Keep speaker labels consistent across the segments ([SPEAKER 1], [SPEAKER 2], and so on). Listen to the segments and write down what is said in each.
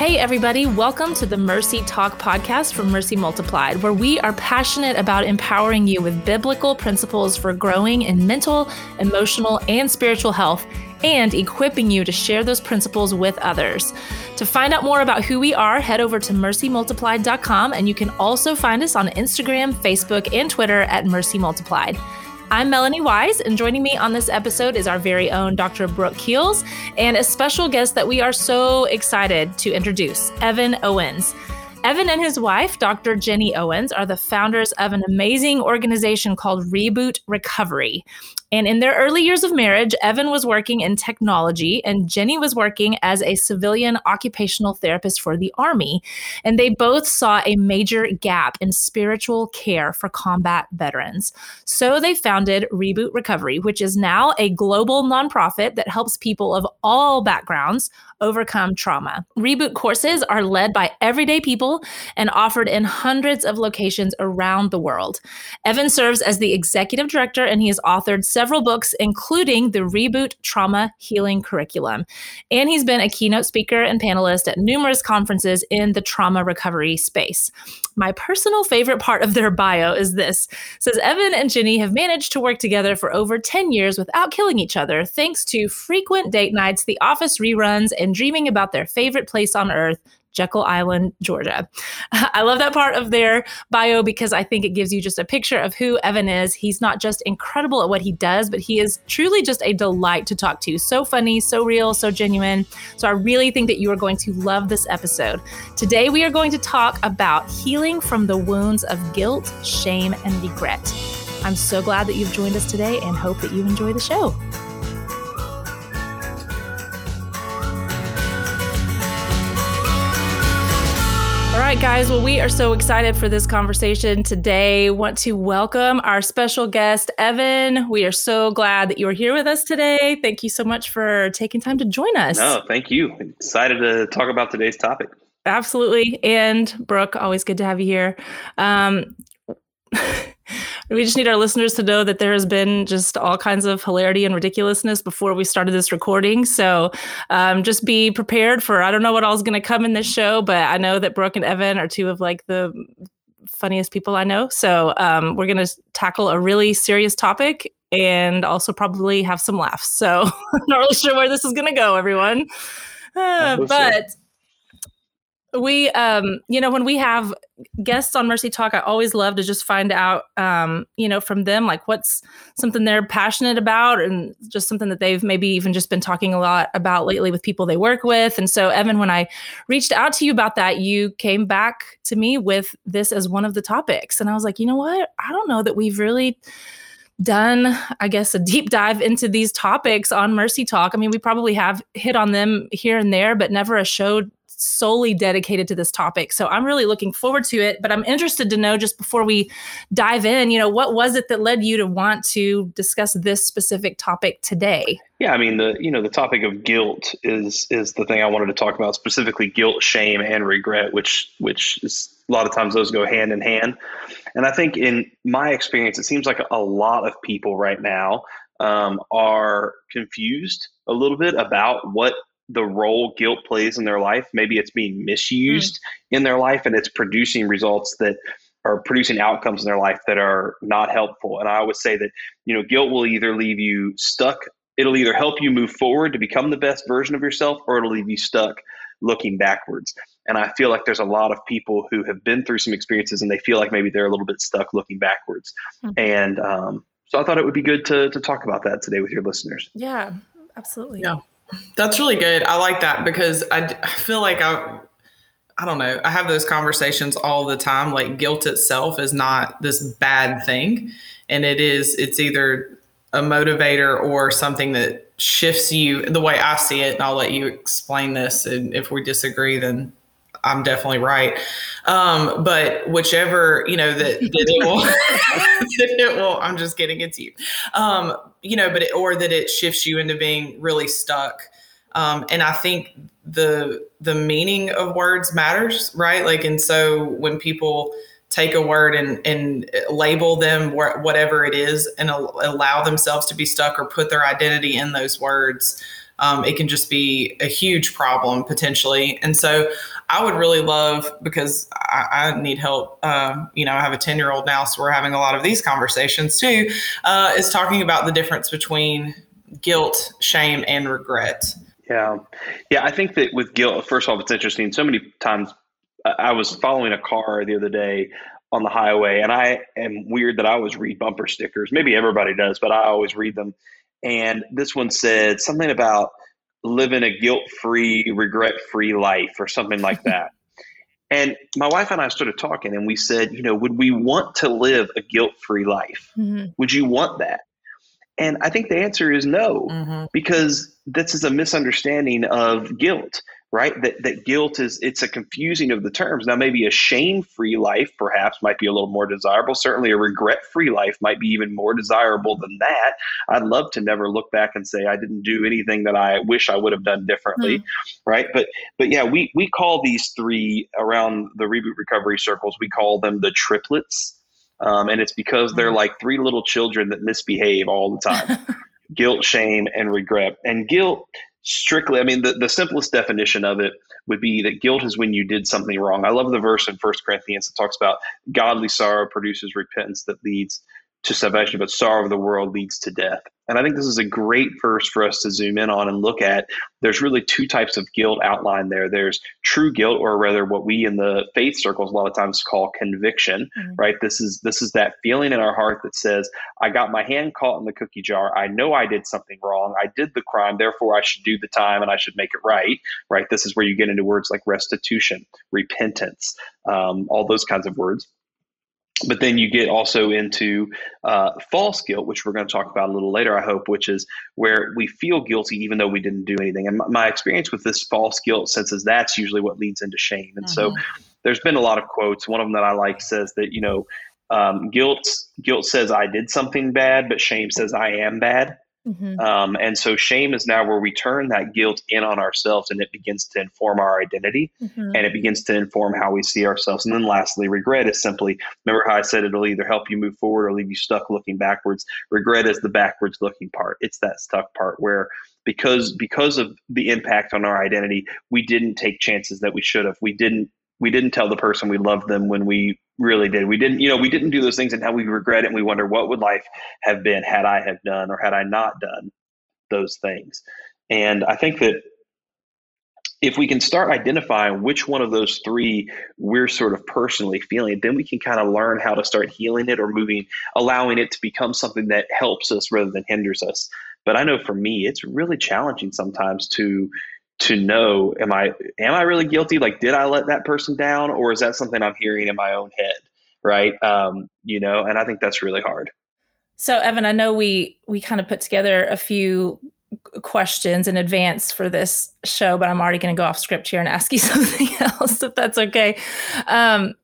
[SPEAKER 1] Hey, everybody, welcome to the Mercy Talk podcast from Mercy Multiplied, where we are passionate about empowering you with biblical principles for growing in mental, emotional, and spiritual health and equipping you to share those principles with others. To find out more about who we are, head over to mercymultiplied.com and you can also find us on Instagram, Facebook, and Twitter at Mercy Multiplied. I'm Melanie Wise, and joining me on this episode is our very own Dr. Brooke Keels and a special guest that we are so excited to introduce, Evan Owens. Evan and his wife, Dr. Jenny Owens, are the founders of an amazing organization called Reboot Recovery. And in their early years of marriage, Evan was working in technology and Jenny was working as a civilian occupational therapist for the Army. And they both saw a major gap in spiritual care for combat veterans. So they founded Reboot Recovery, which is now a global nonprofit that helps people of all backgrounds overcome trauma. Reboot courses are led by everyday people and offered in hundreds of locations around the world. Evan serves as the executive director and he has authored several books, including the Reboot Trauma Healing Curriculum. And he's been a keynote speaker and panelist at numerous conferences in the trauma recovery space. My personal favorite part of their bio is this it says Evan and Jenny have managed to work together for over 10 years without killing each other, thanks to frequent date nights, the office reruns, and dreaming about their favorite place on earth, Jekyll Island, Georgia. I love that part of their bio because I think it gives you just a picture of who Evan is. He's not just incredible at what he does, but he is truly just a delight to talk to. So funny, so real, so genuine. So I really think that you are going to love this episode. Today, we are going to talk about healing from the wounds of guilt, shame, and regret. I'm so glad that you've joined us today and hope that you enjoy the show. Right, guys. Well, we are so excited for this conversation today. Want to welcome our special guest, Evan. We are so glad that you are here with us today. Thank you so much for taking time to join us.
[SPEAKER 2] No, thank you. Excited to talk about today's topic.
[SPEAKER 1] Absolutely. And Brooke, always good to have you here. Um, we just need our listeners to know that there has been just all kinds of hilarity and ridiculousness before we started this recording. So um, just be prepared for, I don't know what all is going to come in this show, but I know that Brooke and Evan are two of like the funniest people I know. So um, we're going to tackle a really serious topic and also probably have some laughs. So I'm not really sure where this is going to go, everyone. Uh, but we um you know when we have guests on mercy talk i always love to just find out um you know from them like what's something they're passionate about and just something that they've maybe even just been talking a lot about lately with people they work with. And so evan when i reached out to you about that you came back to me with this as one of the topics. And i was like you know what? I don't know that we've really done, I guess, a deep dive into these topics on Mercy Talk. I mean, we probably have hit on them here and there, but never a show solely dedicated to this topic. So I'm really looking forward to it. But I'm interested to know just before we dive in, you know, what was it that led you to want to discuss this specific topic today?
[SPEAKER 2] Yeah, I mean the you know the topic of guilt is is the thing I wanted to talk about specifically guilt, shame, and regret, which which is a lot of times those go hand in hand. And I think in my experience, it seems like a lot of people right now um, are confused a little bit about what the role guilt plays in their life. Maybe it's being misused mm. in their life and it's producing results that are producing outcomes in their life that are not helpful. And I always say that, you know, guilt will either leave you stuck, it'll either help you move forward to become the best version of yourself, or it'll leave you stuck looking backwards. And I feel like there's a lot of people who have been through some experiences and they feel like maybe they're a little bit stuck looking backwards. Mm. And um, so I thought it would be good to, to talk about that today with your listeners.
[SPEAKER 1] Yeah, absolutely.
[SPEAKER 3] Yeah. That's really good. I like that because I, I feel like I, I don't know. I have those conversations all the time. Like guilt itself is not this bad thing, and it is. It's either a motivator or something that shifts you the way I see it. And I'll let you explain this. And if we disagree, then I'm definitely right. Um, but whichever, you know, that, that it will, that it will, I'm just getting it's you. Um, you know, but it, or that it shifts you into being really stuck. Um, and I think the the meaning of words matters, right? Like, and so when people take a word and and label them whatever it is, and allow themselves to be stuck or put their identity in those words, um, it can just be a huge problem potentially. And so I would really love because I, I need help. Uh, you know, I have a 10 year old now, so we're having a lot of these conversations too, uh, is talking about the difference between guilt, shame, and regret.
[SPEAKER 2] Yeah. Yeah. I think that with guilt, first of all, it's interesting. So many times I was following a car the other day on the highway, and I am weird that I always read bumper stickers. Maybe everybody does, but I always read them. And this one said something about living a guilt free, regret free life or something like that. and my wife and I started talking, and we said, you know, would we want to live a guilt free life? Mm-hmm. Would you want that? And I think the answer is no, mm-hmm. because this is a misunderstanding of guilt right? That that guilt is it's a confusing of the terms. Now, maybe a shame-free life perhaps might be a little more desirable. Certainly, a regret-free life might be even more desirable than that. I'd love to never look back and say I didn't do anything that I wish I would have done differently, mm. right? But but yeah, we we call these three around the reboot recovery circles. We call them the triplets. Um, and it's because they're hmm. like three little children that misbehave all the time guilt, shame, and regret. And guilt strictly, I mean, the, the simplest definition of it would be that guilt is when you did something wrong. I love the verse in First Corinthians that talks about godly sorrow produces repentance that leads to salvation, but sorrow of the world leads to death. And I think this is a great verse for us to zoom in on and look at. There's really two types of guilt outlined there. There's true guilt, or rather what we in the faith circles a lot of times call conviction, mm-hmm. right? This is this is that feeling in our heart that says, I got my hand caught in the cookie jar. I know I did something wrong. I did the crime, therefore I should do the time and I should make it right. Right. This is where you get into words like restitution, repentance, um, all those kinds of words but then you get also into uh, false guilt, which we're going to talk about a little later, I hope, which is where we feel guilty even though we didn't do anything. And my experience with this false guilt sense is that's usually what leads into shame. And mm-hmm. so there's been a lot of quotes. One of them that I like says that, you know, um, guilt guilt says I did something bad, but shame says I am bad. Mm-hmm. Um, and so shame is now where we turn that guilt in on ourselves and it begins to inform our identity mm-hmm. and it begins to inform how we see ourselves. And then lastly, regret is simply remember how I said it'll either help you move forward or leave you stuck looking backwards. Regret is the backwards looking part. It's that stuck part where because because of the impact on our identity, we didn't take chances that we should have. We didn't we didn't tell the person we loved them when we really did. We didn't, you know, we didn't do those things and now we regret it and we wonder what would life have been had I have done or had I not done those things. And I think that if we can start identifying which one of those three we're sort of personally feeling, then we can kind of learn how to start healing it or moving, allowing it to become something that helps us rather than hinders us. But I know for me, it's really challenging sometimes to to know am i am i really guilty? Like did i let that person down or is that something i'm hearing in my own head right? Um you know and i think that's really hard.
[SPEAKER 1] So evan i know we we kind of put together a few questions in advance for this show but i'm already going to go off script here and ask you something else if that's okay. Um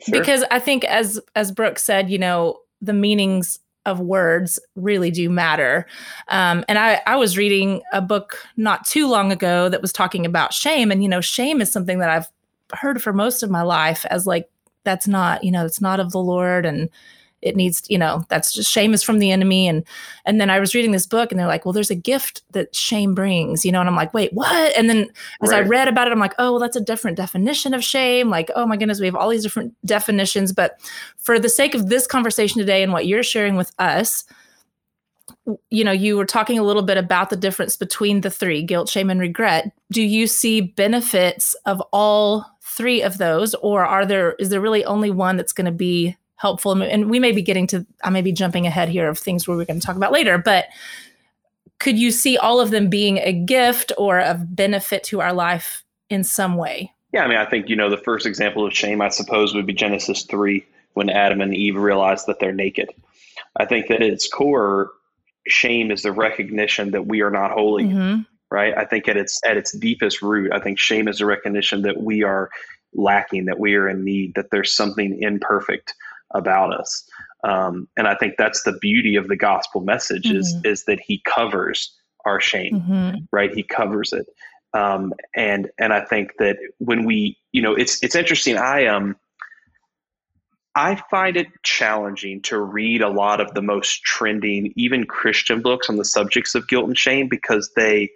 [SPEAKER 1] sure. because i think as as brooke said you know the meanings of words really do matter. Um, and I, I was reading a book not too long ago that was talking about shame. And, you know, shame is something that I've heard for most of my life as like, that's not, you know, it's not of the Lord. And it needs you know that's just shame is from the enemy. And and then i was reading this book and they're like well there's a gift that shame brings you know? And i'm like wait what? And then as right. i read about it i'm like oh well that's a different definition of shame. Like oh my goodness we have all these different definitions. But for the sake of this conversation today and what you're sharing with us you know you were talking a little bit about the difference between the three guilt shame and regret. Do you see benefits of all three of those? Or are there is there really only one that's going to be helpful. And we may be getting to, I may be jumping ahead here of things where we're going to talk about later, but could you see all of them being a gift or of benefit to our life in some way?
[SPEAKER 2] Yeah, I mean, I think, you know, the first example of shame, I suppose, would be Genesis 3 when Adam and Eve realized that they're naked. I think that at its core, shame is the recognition that we are not holy. Mm-hmm. Right. I think at its at its deepest root, I think shame is a recognition that we are lacking, that we are in need, that there's something imperfect about us. Um, and I think that's the beauty of the gospel message mm-hmm. is is that he covers our shame, mm-hmm. right? He covers it. Um, and and I think that when we, you know, it's it's interesting. I um I find it challenging to read a lot of the most trending, even Christian books on the subjects of guilt and shame because they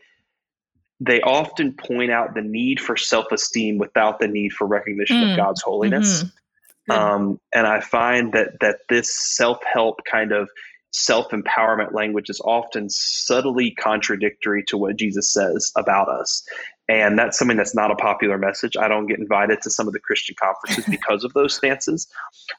[SPEAKER 2] they often point out the need for self-esteem without the need for recognition mm. of God's holiness. Mm-hmm. Um, and I find that that this self-help kind of self-empowerment language is often subtly contradictory to what Jesus says about us. And that's something that's not a popular message. I don't get invited to some of the Christian conferences because of those stances.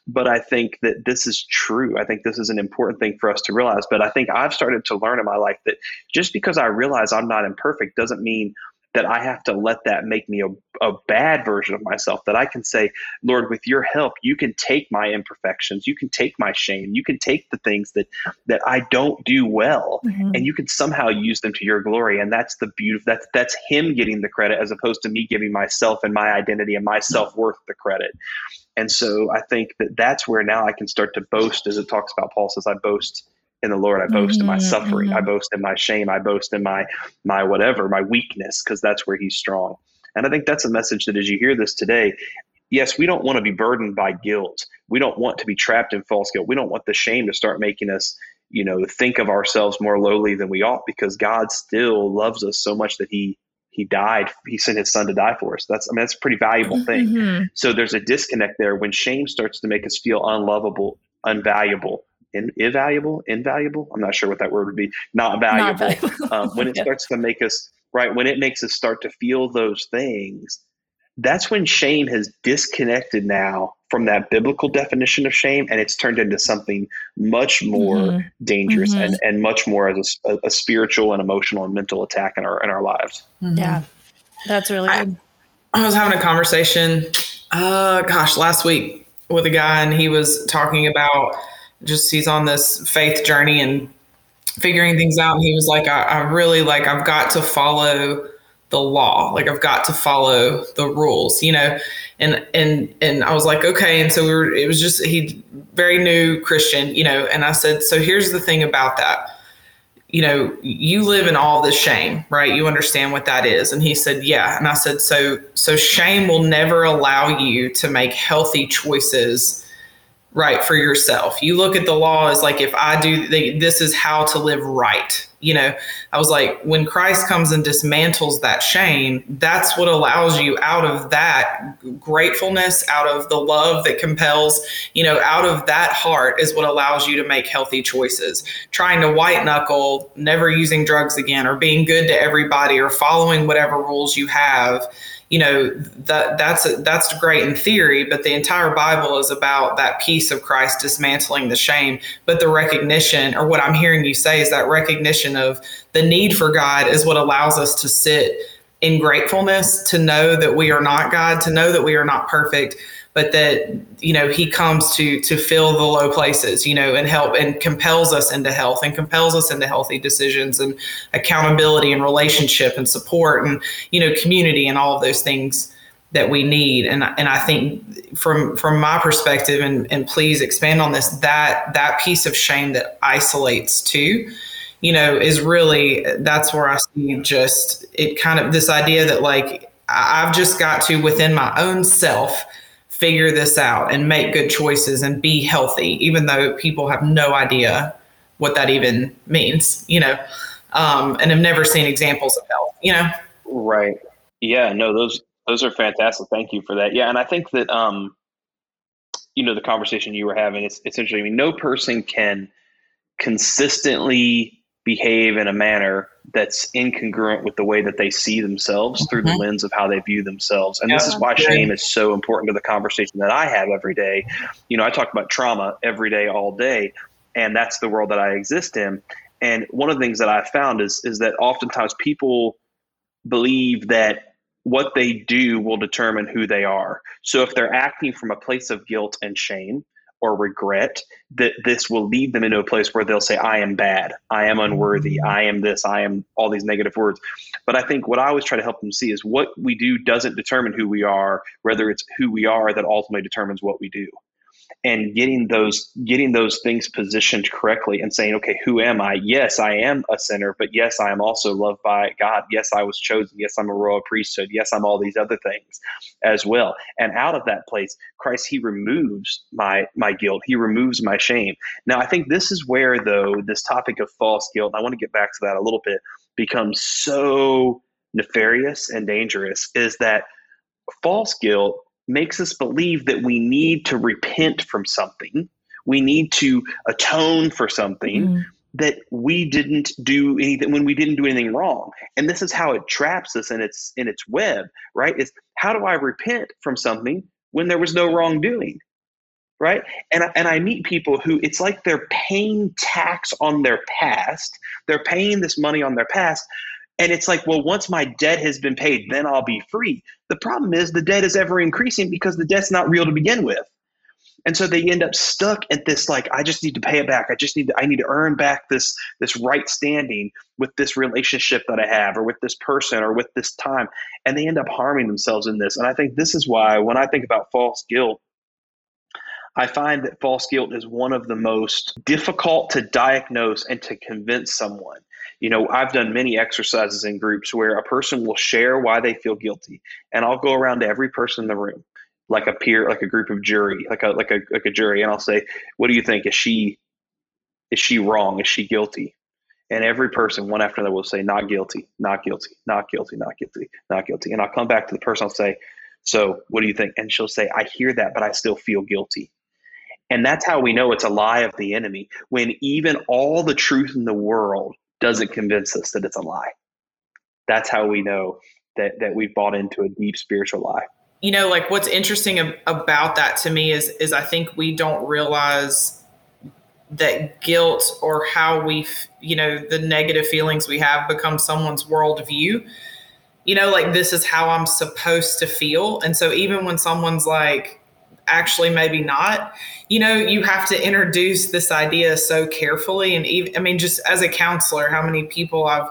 [SPEAKER 2] But I think that this is true. I think this is an important thing for us to realize. But I think I've started to learn in my life that just because I realize I'm not imperfect doesn't mean that I have to let that make me a, a bad version of myself. That I can say, Lord, with your help, you can take my imperfections, you can take my shame, you can take the things that that I don't do well, mm-hmm. and you can somehow use them to your glory. And that's the beauty. That's that's Him getting the credit as opposed to me giving myself and my identity and my self worth the credit. And so I think that that's where now I can start to boast, as it talks about. Paul says, "I boast." In the Lord. I boast mm-hmm, in my mm-hmm, suffering. Mm-hmm. I boast in my shame. I boast in my my whatever, my weakness, because that's where He's strong. And I think that's a message that as you hear this today, yes, we don't want to be burdened by guilt. We don't want to be trapped in false guilt. We don't want the shame to start making us, you know, think of ourselves more lowly than we ought, because God still loves us so much that He he died he sent his son to die for us that's i mean that's a pretty valuable thing mm-hmm. so there's a disconnect there when shame starts to make us feel unlovable unvaluable in, invaluable, invaluable. I'm not sure what that word would be. Not valuable. Not valuable. um, when it yeah. starts to make us right, when it makes us start to feel those things, that's when shame has disconnected now from that biblical definition of shame, and it's turned into something much more mm-hmm. dangerous mm-hmm. and, and much more as a, a, spiritual and emotional and mental attack in our in our lives.
[SPEAKER 1] Mm-hmm. Yeah, that's really I, good.
[SPEAKER 3] I was having a conversation, uh, gosh, last week with a guy, and he was talking about just he's on this faith journey and figuring things out. And he was like, I, I really like, I've got to follow the law. Like I've got to follow the rules, you know? And, and, and I was like, okay. And so we were, it was just, he very new Christian, you know? And I said, so here's the thing about that. You know, you live in all this shame, right? You understand what that is. And he said, yeah. And I said, so, so shame will never allow you to make healthy choices right for yourself. You look at the law as like if i do they, this is how to live right you know? I was like when christ comes and dismantles that shame that's what allows you out of that gratefulness out of the love that compels you know out of that heart is what allows you to make healthy choices. Trying to white knuckle never using drugs again or being good to everybody or following whatever rules you have you know that that's that's great in theory but the entire bible is about that piece of christ dismantling the shame. But the recognition or what i'm hearing you say is that recognition of the need for god is what allows us to sit in gratefulness to know that we are not god to know that we are not perfect but that you know he comes to to fill the low places you know and help and compels us into health and compels us into healthy decisions and accountability and relationship and support and you know community and all of those things that we need. And and I think from from my perspective and and please expand on this that that piece of shame that isolates too you know is really that's where I see just it kind of this idea that like I've just got to within my own self figure this out and make good choices and be healthy, even though people have no idea what that even means, you know, um, and have never seen examples of health, you know?
[SPEAKER 2] Right. Yeah, no, those, those are fantastic. Thank you for that. Yeah. And I think that, um, you know, the conversation you were having, it's, it's interesting. I mean, no person can consistently behave in a manner that's incongruent with the way that they see themselves through mm-hmm. the lens of how they view themselves. And yeah, this is why shame is so important to the conversation that I have every day. You know, I talk about trauma every day, all day, and that's the world that I exist in. And one of the things that I found is is that oftentimes people believe that what they do will determine who they are. So if they're acting from a place of guilt and shame, or regret that this will lead them into a place where they'll say i am bad. I am unworthy. Mm-hmm. i am this. I am all these negative words. But i think what i always try to help them see is what we do doesn't determine who we are rather it's who we are that ultimately determines what we do and getting those getting those things positioned correctly and saying okay who am i? Yes i am a sinner but yes i am also loved by god. Yes i was chosen. Yes i'm a royal priesthood. Yes i'm all these other things as well. And out of that place christ he removes my my guilt. He removes my shame. Now i think this is where though this topic of false guilt i want to get back to that a little bit becomes so nefarious and dangerous is that false guilt makes us believe that we need to repent from something, we need to atone for something. Mm. That we didn't do anything when we didn't do anything wrong, and this is how it traps us in its in its web, right? Is how do I repent from something when there was no wrongdoing? right? And and I meet people who it's like they're paying tax on their past. They're paying this money on their past. And it's like, well, once my debt has been paid, then I'll be free. The problem is the debt is ever increasing because the debt's not real to begin with. And so they end up stuck at this like I just need to pay it back. I just need to I need to earn back this this right standing with this relationship that I have or with this person or with this time and they end up harming themselves in this. And I think this is why when I think about false guilt I find that false guilt is one of the most difficult to diagnose and to convince someone. You know, I've done many exercises in groups where a person will share why they feel guilty, and I'll go around to every person in the room, like a peer, like a group of jury, like a like a like a jury, and I'll say, "What do you think? Is she is she wrong? Is she guilty?" And every person, one after another, will say, "Not guilty, not guilty, not guilty, not guilty, not guilty." And I'll come back to the person. I'll say, "So, what do you think?" And she'll say, "I hear that, but I still feel guilty." And that's how we know it's a lie of the enemy when even all the truth in the world doesn't convince us that it's a lie. That's how we know that, that we've bought into a deep spiritual lie.
[SPEAKER 3] You know, like what's interesting about that to me is is I think we don't realize that guilt or how we, you know, the negative feelings we have become someone's worldview. You know, like this is how I'm supposed to feel. And so even when someone's like, actually maybe not. You know you have to introduce this idea so carefully and even i mean just as a counselor how many people i've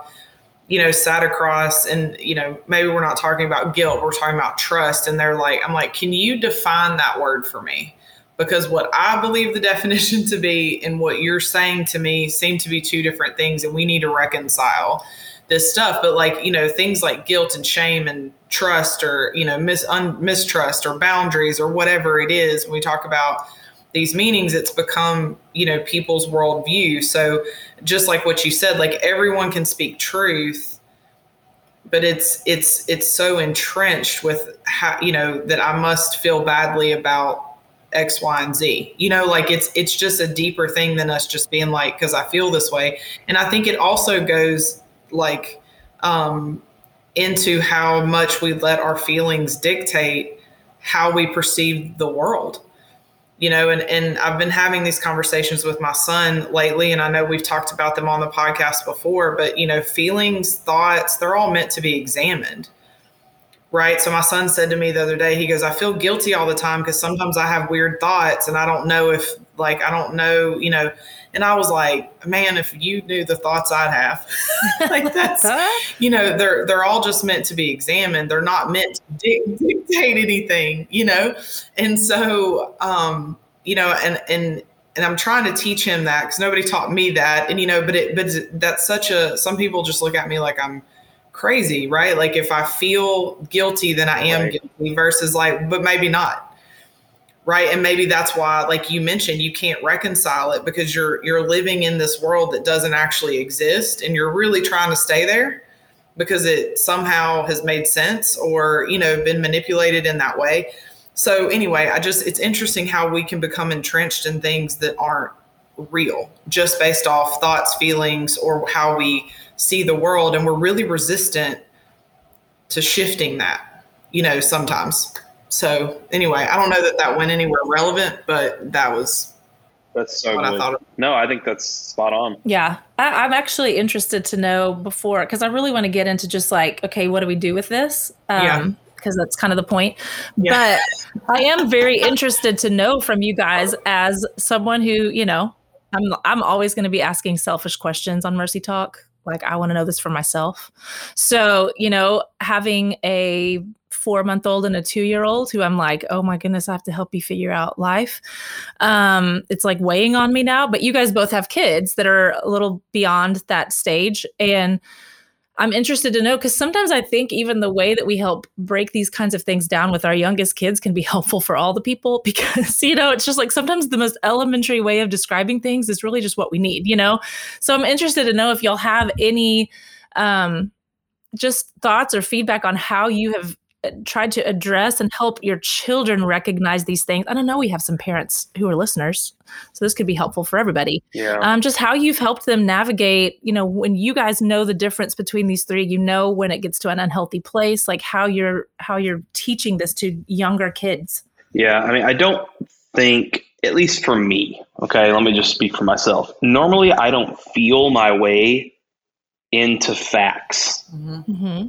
[SPEAKER 3] you know sat across and you know maybe we're not talking about guilt we're talking about trust. And they're like i'm like can you define that word for me? Because what i believe the definition to be and what you're saying to me seem to be two different things and we need to reconcile this stuff but like you know things like guilt and shame and trust or you know mis- un- mistrust or boundaries or whatever it is when we talk about these meanings it's become you know people's worldview. So just like what you said like everyone can speak truth but it's it's it's so entrenched with how you know that i must feel badly about x y and z. You know like it's it's just a deeper thing than us just being like because i feel this way. And i think it also goes like um into how much we let our feelings dictate how we perceive the world. You know and, and i've been having these conversations with my son lately and i know we've talked about them on the podcast before but you know feelings thoughts they're all meant to be examined right? So my son said to me the other day he goes i feel guilty all the time because sometimes i have weird thoughts and i don't know if like i don't know you know and I was like, man, if you knew the thoughts I'd have, like that's, you know, they're they're all just meant to be examined. They're not meant to dictate anything, you know. And so, um, you know, and and and I'm trying to teach him that because nobody taught me that. And you know, but it but that's such a. Some people just look at me like I'm crazy, right? Like if I feel guilty, then I am right. guilty. Versus like, but maybe not right? And maybe that's why like you mentioned you can't reconcile it because you're you're living in this world that doesn't actually exist and you're really trying to stay there because it somehow has made sense or you know been manipulated in that way. So anyway i just it's interesting how we can become entrenched in things that aren't real just based off thoughts feelings or how we see the world. And we're really resistant to shifting that you know sometimes so anyway, I don't know that that went anywhere relevant, but that was
[SPEAKER 2] that's so good. I thought no, I think that's spot on.
[SPEAKER 1] Yeah, I, am actually interested to know before because I really want to get into just like, okay, what do we do with this? Um, yeah. Because that's kind of the point. Yeah. But I am very interested to know from you guys as someone who, you know, I'm I'm always going to be asking selfish questions on Mercy Talk. Like I want to know this for myself. So, you know, having a four month old and a two year old who I'm like, oh my goodness, I have to help you figure out life. Um, it's like weighing on me now. But you guys both have kids that are a little beyond that stage. And I'm interested to know because sometimes I think even the way that we help break these kinds of things down with our youngest kids can be helpful for all the people because, you know, it's just like sometimes the most elementary way of describing things is really just what we need, you know? So I'm interested to know if y'all have any um, just thoughts or feedback on how you have uh, tried to address and help your children recognize these things. I don't know we have some parents who are listeners, so this could be helpful for everybody.
[SPEAKER 2] Yeah.
[SPEAKER 1] Um, just how you've helped them navigate. You know, when you guys know the difference between these three, you know when it gets to an unhealthy place. Like how you're how you're teaching this to younger kids.
[SPEAKER 2] Yeah, I mean, I don't think, at least for me, okay, let me just speak for myself. Normally, I don't feel my way into facts.
[SPEAKER 1] Mm-hmm.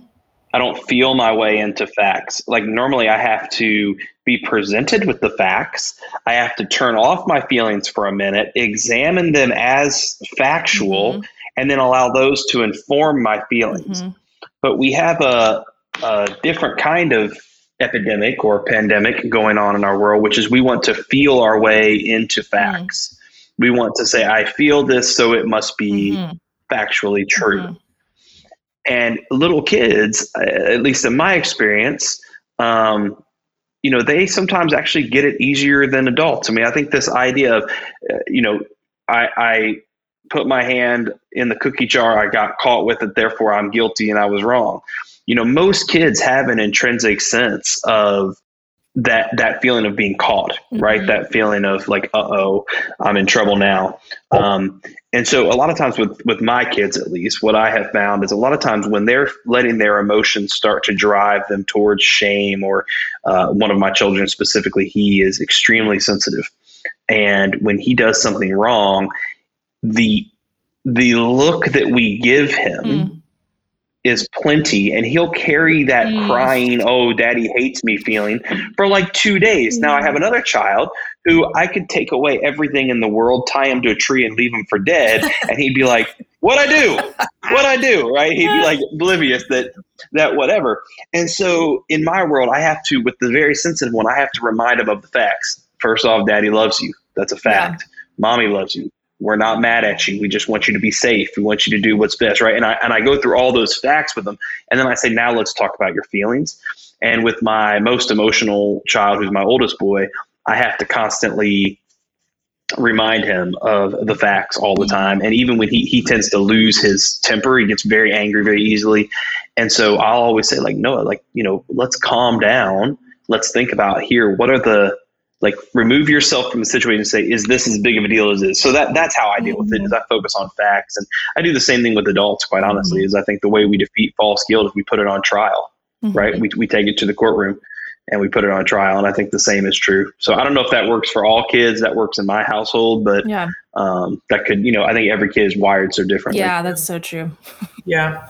[SPEAKER 2] I don't feel my way into facts. Like normally I have to be presented with the facts. I have to turn off my feelings for a minute, examine them as factual,
[SPEAKER 1] Mhm.
[SPEAKER 2] and then allow those to inform my feelings.
[SPEAKER 1] Mhm.
[SPEAKER 2] But we have a, a different kind of epidemic or pandemic going on in our world, which is we want to feel our way into facts. We want to say, I feel this, so it must be
[SPEAKER 1] Mhm.
[SPEAKER 2] factually true. And little kids, uh, at least in my experience, um, you know, they sometimes actually get it easier than adults. I mean, I think this idea of, uh, you know, I, I put my hand in the cookie jar, I got caught with it, therefore I'm guilty and I was wrong. You know, most kids have an intrinsic sense of that that feeling of being caught, right?
[SPEAKER 1] Mhm.
[SPEAKER 2] That feeling of like, uh oh, I'm in trouble now. Um, and so a lot of times with with my kids at least, what I have found is a lot of times when they're letting their emotions start to drive them towards shame, or uh, one of my children specifically, he is extremely sensitive, and when he does something wrong, the the look that we give him
[SPEAKER 1] Mm.
[SPEAKER 2] Is plenty and he'll carry that
[SPEAKER 1] Mm.
[SPEAKER 2] crying oh daddy hates me feeling for like two days. Now i have another child who i could take away everything in the world tie him to a tree and leave him for dead and he'd be like what i do? What i do? Right? He'd be like oblivious that that whatever. And so in my world i have to with the very sensitive one i have to remind him of the facts. First off daddy loves you. That's a fact. Mommy loves you we're not mad at you. We just want you to be safe. We want you to do what's best, right? And I and I go through all those facts with them, and then I say, now let's talk about your feelings. And with my most emotional child, who's my oldest boy, I have to constantly remind him of the facts all the time. And even when he he tends to lose his temper, he gets very angry very easily. And so I'll always say, like, Noah, like you know, let's calm down. Let's think about here. What are the like remove yourself from the situation and say, is this as big of a deal as it is? So that that's how I deal with it. Is I focus on facts, and I do the same thing with adults. Quite honestly, is I think the way we defeat false guilt is we put it on trial,
[SPEAKER 1] Mhm.
[SPEAKER 2] right? We we take it to the courtroom and we put it on trial, and I think the same is true. So I don't know if that works for all kids. That works in my household, but
[SPEAKER 1] Yeah.
[SPEAKER 2] um, that could you know I think every kid is wired so differently.
[SPEAKER 1] Yeah, that's so true.
[SPEAKER 3] Yeah.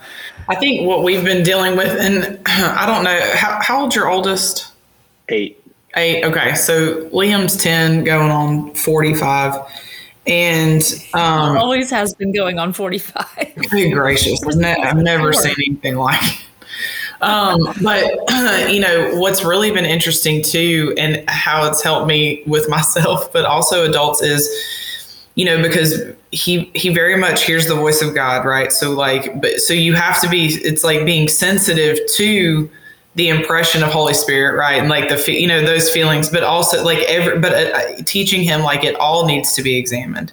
[SPEAKER 3] I think what we've been dealing with, and I don't know, how, how old's your oldest?
[SPEAKER 2] Eight.
[SPEAKER 3] Eight. Okay. So Liam's 10, going on 45. And, um,
[SPEAKER 1] Always has been going on 45.
[SPEAKER 3] good gracious, I've, ne- I've never seen anything like it. Um, but, you know, what's really been interesting too, and how it's helped me with myself, but also adults is, you know, because he he very much hears the voice of God, right? So like, but so you have to be. It's like being sensitive to the impression of Holy Spirit, right? And like the you know those feelings, but also like every but uh, teaching him like it all needs to be examined.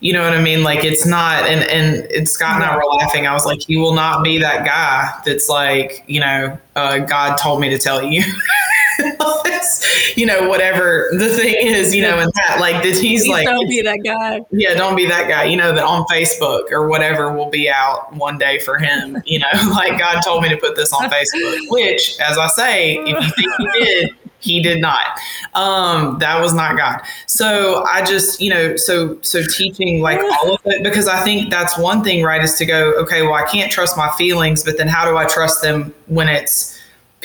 [SPEAKER 3] You know what I mean? Like it's not, and and it's Scott and I were laughing. I was like, you will not be that guy that's like, you know, uh, God told me to tell you. you know, whatever the thing is, you know, and that like that he's
[SPEAKER 1] Please
[SPEAKER 3] like
[SPEAKER 1] don't be that guy.
[SPEAKER 3] yeah, don't be that guy. You know, that on Facebook or whatever will be out one day for him. You know, like God told me to put this on Facebook, which, as I say, if you think he did, he did not. Um, that was not God. So I just, you know, so so teaching like all of it because I think that's one thing, right? Is to go, okay, well, I can't trust my feelings, but then how do I trust them when it's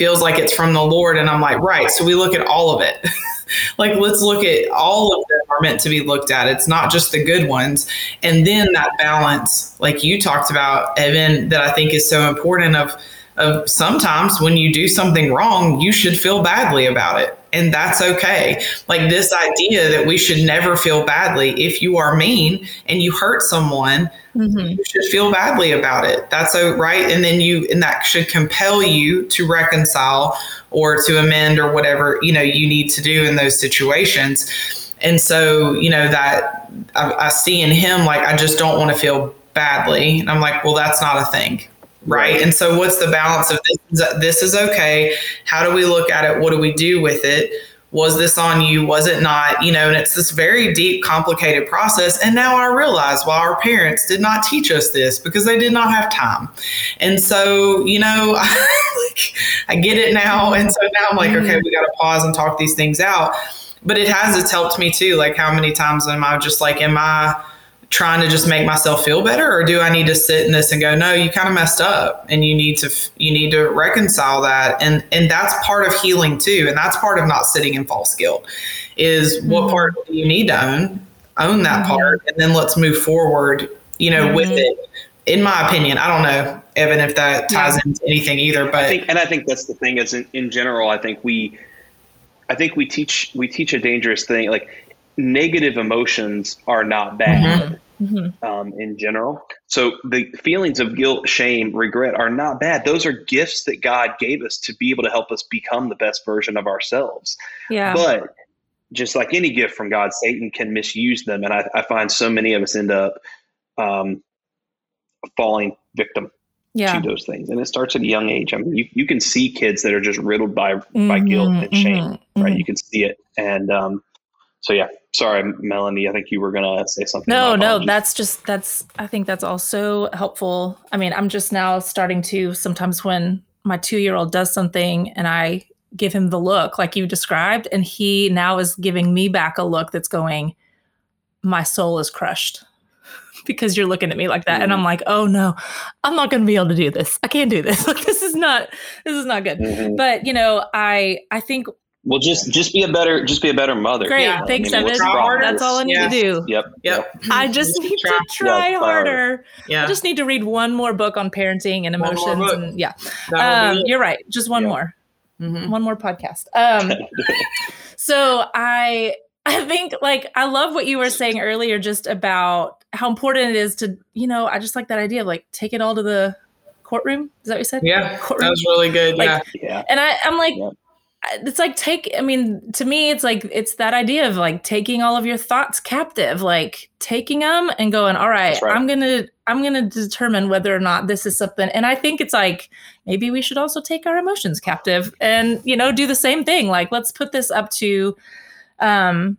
[SPEAKER 3] feels like it's from the Lord? And I'm like, right. So we look at all of it. like let's look at all of them are meant to be looked at it's not just the good ones and then that balance like you talked about evan that i think is so important of of sometimes when you do something wrong you should feel badly about it and that's okay like this idea that we should never feel badly if you are mean and you hurt someone
[SPEAKER 1] Mhm.
[SPEAKER 3] you should feel badly about it. That's so right. And then you, and that should compel you to reconcile or to amend or whatever, you know, you need to do in those situations. And so, you know, that I, I see in him, like, I just don't want to feel badly. And I'm like, well, that's not a thing. Right? And so, what's the balance of this? This is okay. How do we look at it? What do we do with it? Was this on you? Was it not? You know, and it's this very deep, complicated process. And now I realize why our parents did not teach us this because they did not have time. And so, you know, like, I get it now. And so now I'm like, okay, mm-hmm. we got to pause and talk these things out. But it has, it's helped me too. Like, how many times am I just like, am I trying to just make myself feel better or do i need to sit in this and go no you kind of messed up and you need to you need to reconcile that and and that's part of healing too and that's part of not sitting in false guilt is mm-hmm. what part do you need to own own that mm-hmm. part and then let's move forward you know mm-hmm. with it in my opinion i don't know evan if that ties yeah. into anything either but
[SPEAKER 2] I think, and i think that's the thing is in, in general i think we i think we teach we teach a dangerous thing like negative emotions are not bad mm-hmm. mm-hmm. um, in general. So the feelings of guilt, shame, regret are not bad. Those are gifts that God gave us to be able to help us become the best version of ourselves.
[SPEAKER 1] Yeah.
[SPEAKER 2] But just like any gift from God, Satan can misuse them, and I, I find so many of us end up um, falling victim yeah. to those things. And it starts at a young age. I mean, you, you can see kids that are just riddled by mm-hmm, by guilt and shame, mm-hmm, right? Mm-hmm. You can see it, and um, so yeah. Sorry melanie. I think you were gonna say something.
[SPEAKER 1] No no that's just that's i think that's also helpful. I mean i'm just now starting to sometimes when my two year old does something and i give him the look like you described and he now is giving me back a look that's going my soul is crushed. Because you're looking at me like that mm-hmm. and i'm like oh no. I'm not going to be able to do this. I can't do this. Like this is not this is not good. Mm-hmm. but you know i i think
[SPEAKER 2] well, just just be a better just be a better mother.
[SPEAKER 1] Great, yeah. thanks, I mean, Evan. That's all I need to do.
[SPEAKER 2] Yep,
[SPEAKER 3] yep.
[SPEAKER 1] I just need to try harder. Yeah. I just need to read one more book on parenting and emotions. And yeah, um, you're right. Just one more, mm-hmm. one more podcast. Um, so I I think like I love what you were saying earlier, just about how important it is to you know I just like that idea of like take it all to the courtroom. Is that what you said?
[SPEAKER 3] Yeah,
[SPEAKER 1] courtroom?
[SPEAKER 3] that was really good.
[SPEAKER 1] Like,
[SPEAKER 3] yeah,
[SPEAKER 1] yeah. And I I'm like. It's like take i mean to me it's like it's that idea of like taking all of your thoughts captive like taking them and going all right, right, i'm gonna i'm gonna determine whether or not this is something and i think it's like maybe we should also take our emotions captive and you know do the same thing like let's put this up to um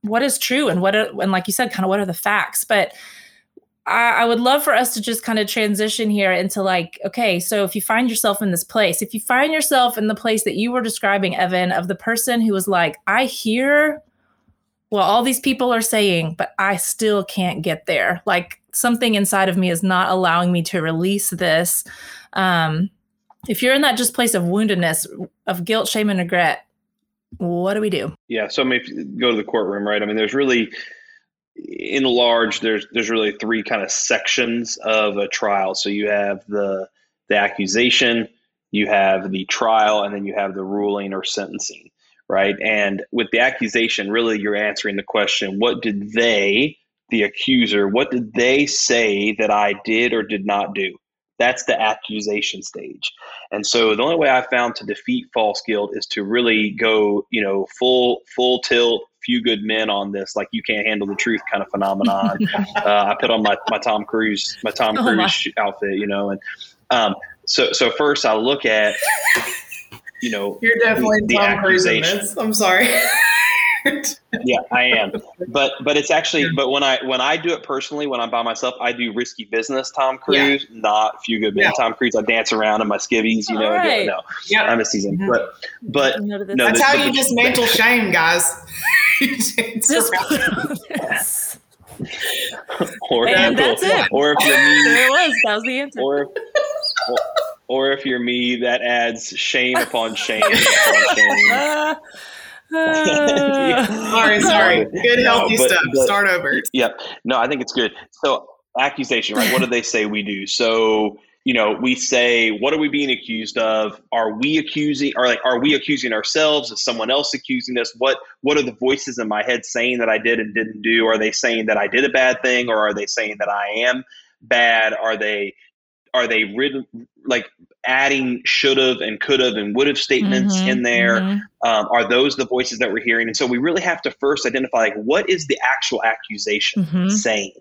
[SPEAKER 1] what is true and what are, and like you said kind of what are the facts but I, I would love for us to just kind of transition here into like, okay, so if you find yourself in this place, if you find yourself in the place that you were describing, Evan, of the person who was like, I hear well, all these people are saying, but I still can't get there. Like something inside of me is not allowing me to release this. Um, if you're in that just place of woundedness, of guilt, shame, and regret, what do we do?
[SPEAKER 2] Yeah. So I mean, if you go to the courtroom, right? I mean, there's really in large, there's there's really three kind of sections of a trial. So you have the the accusation, you have the trial, and then you have the ruling or sentencing, right? And with the accusation, really you're answering the question: What did they, the accuser, what did they say that I did or did not do? That's the accusation stage. And so the only way I found to defeat false guilt is to really go, you know, full full tilt, few good men on this, like you can't handle the truth kind of phenomenon. uh, I put on my, my Tom Cruise my Tom oh Cruise my. outfit, you know, and um, so so first I look at you know
[SPEAKER 3] you're definitely the, Tom Cruise in this. I'm sorry.
[SPEAKER 2] yeah, I am. But but it's actually but when I when I do it personally, when I'm by myself, I do risky business Tom Cruise, yeah. not few good men yeah. Tom Cruise. I dance around in my skivvies, you know. Right. No, yeah. I'm a season. Mm-hmm. But but no,
[SPEAKER 3] that's how you dismantle shame, guys.
[SPEAKER 2] just or,
[SPEAKER 1] and that's it.
[SPEAKER 2] or if you're me,
[SPEAKER 1] there it was. That was the answer.
[SPEAKER 2] Or, or, or if you're me, that adds shame upon shame upon shame.
[SPEAKER 3] sorry, sorry. Good, healthy no, but, stuff. But, Start over.
[SPEAKER 2] Yep. No, I think it's good. So, accusation, right? what do they say we do? So, you know, we say, what are we being accused of? Are we accusing, Are like, are we accusing ourselves? Is someone else accusing us? What What are the voices in my head saying that I did and didn't do? Are they saying that I did a bad thing, or are they saying that I am bad? Are they are they rid- like adding should have and could have and would have statements mm-hmm, in there? Mm-hmm. Um, are those the voices that we're hearing? And so we really have to first identify like what is the actual accusation mm-hmm. saying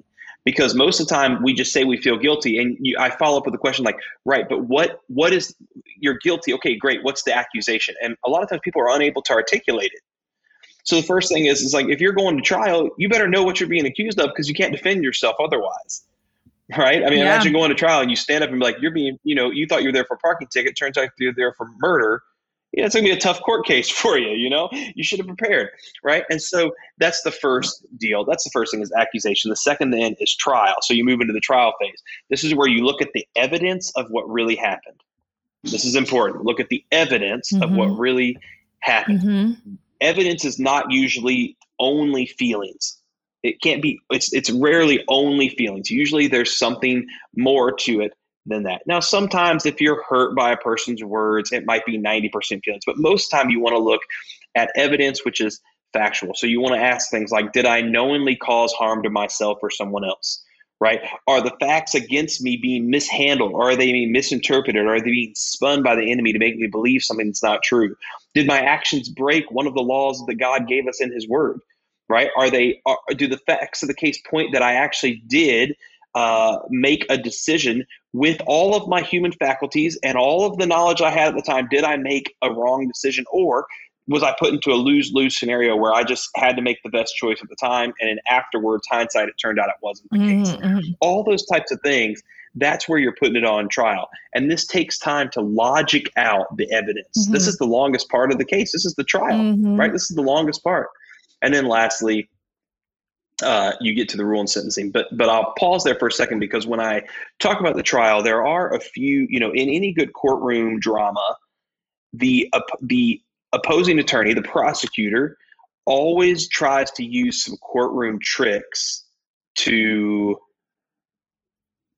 [SPEAKER 2] because most of the time we just say we feel guilty and you, i follow up with a question like right but what what is you're guilty okay great what's the accusation and a lot of times people are unable to articulate it so the first thing is is like if you're going to trial you better know what you're being accused of because you can't defend yourself otherwise right i mean yeah. imagine going to trial and you stand up and be like you're being you know you thought you were there for a parking ticket turns out you're there for murder yeah, it's going to be a tough court case for you. You know, you should have prepared, right? And so that's the first deal. That's the first thing is accusation. The second then is trial. So you move into the trial phase. This is where you look at the evidence of what really happened. This is important. Look at the evidence mm-hmm. of what mm-hmm. really happened. Mm-hmm. Evidence is not usually only feelings. It can't be. It's it's rarely only feelings. Usually there's something more to it than that. Now, sometimes if you're hurt by a person's words, it might be 90% feelings, but most time you want to look at evidence which is factual. So you want to ask things like, did I knowingly cause harm to myself or someone else? Right? Are the facts against me being mishandled? Or are they being misinterpreted? Or are they being spun by the enemy to make me believe something that's not true? Did my actions break one of the laws that God gave us in His Word? Right? Are they? Are, do the facts of the case point that I actually did uh, make a decision with all of my human faculties and all of the knowledge I had at the time. Did I make a wrong decision or was I put into a lose lose scenario where I just had to make the best choice at the time? And in afterwards, hindsight, it turned out it wasn't the mm-hmm. case. Mm-hmm. All those types of things, that's where you're putting it on trial. And this takes time to logic out the evidence. Mm-hmm. This is the longest part of the case. This is the trial, mm-hmm. right? This is the longest part. And then lastly, uh, you get to the rule and sentencing. But but I'll pause there for a second because when I talk about the trial, there are a few. You know, in any good courtroom drama, the uh, the opposing attorney, the prosecutor, always tries to use some courtroom tricks to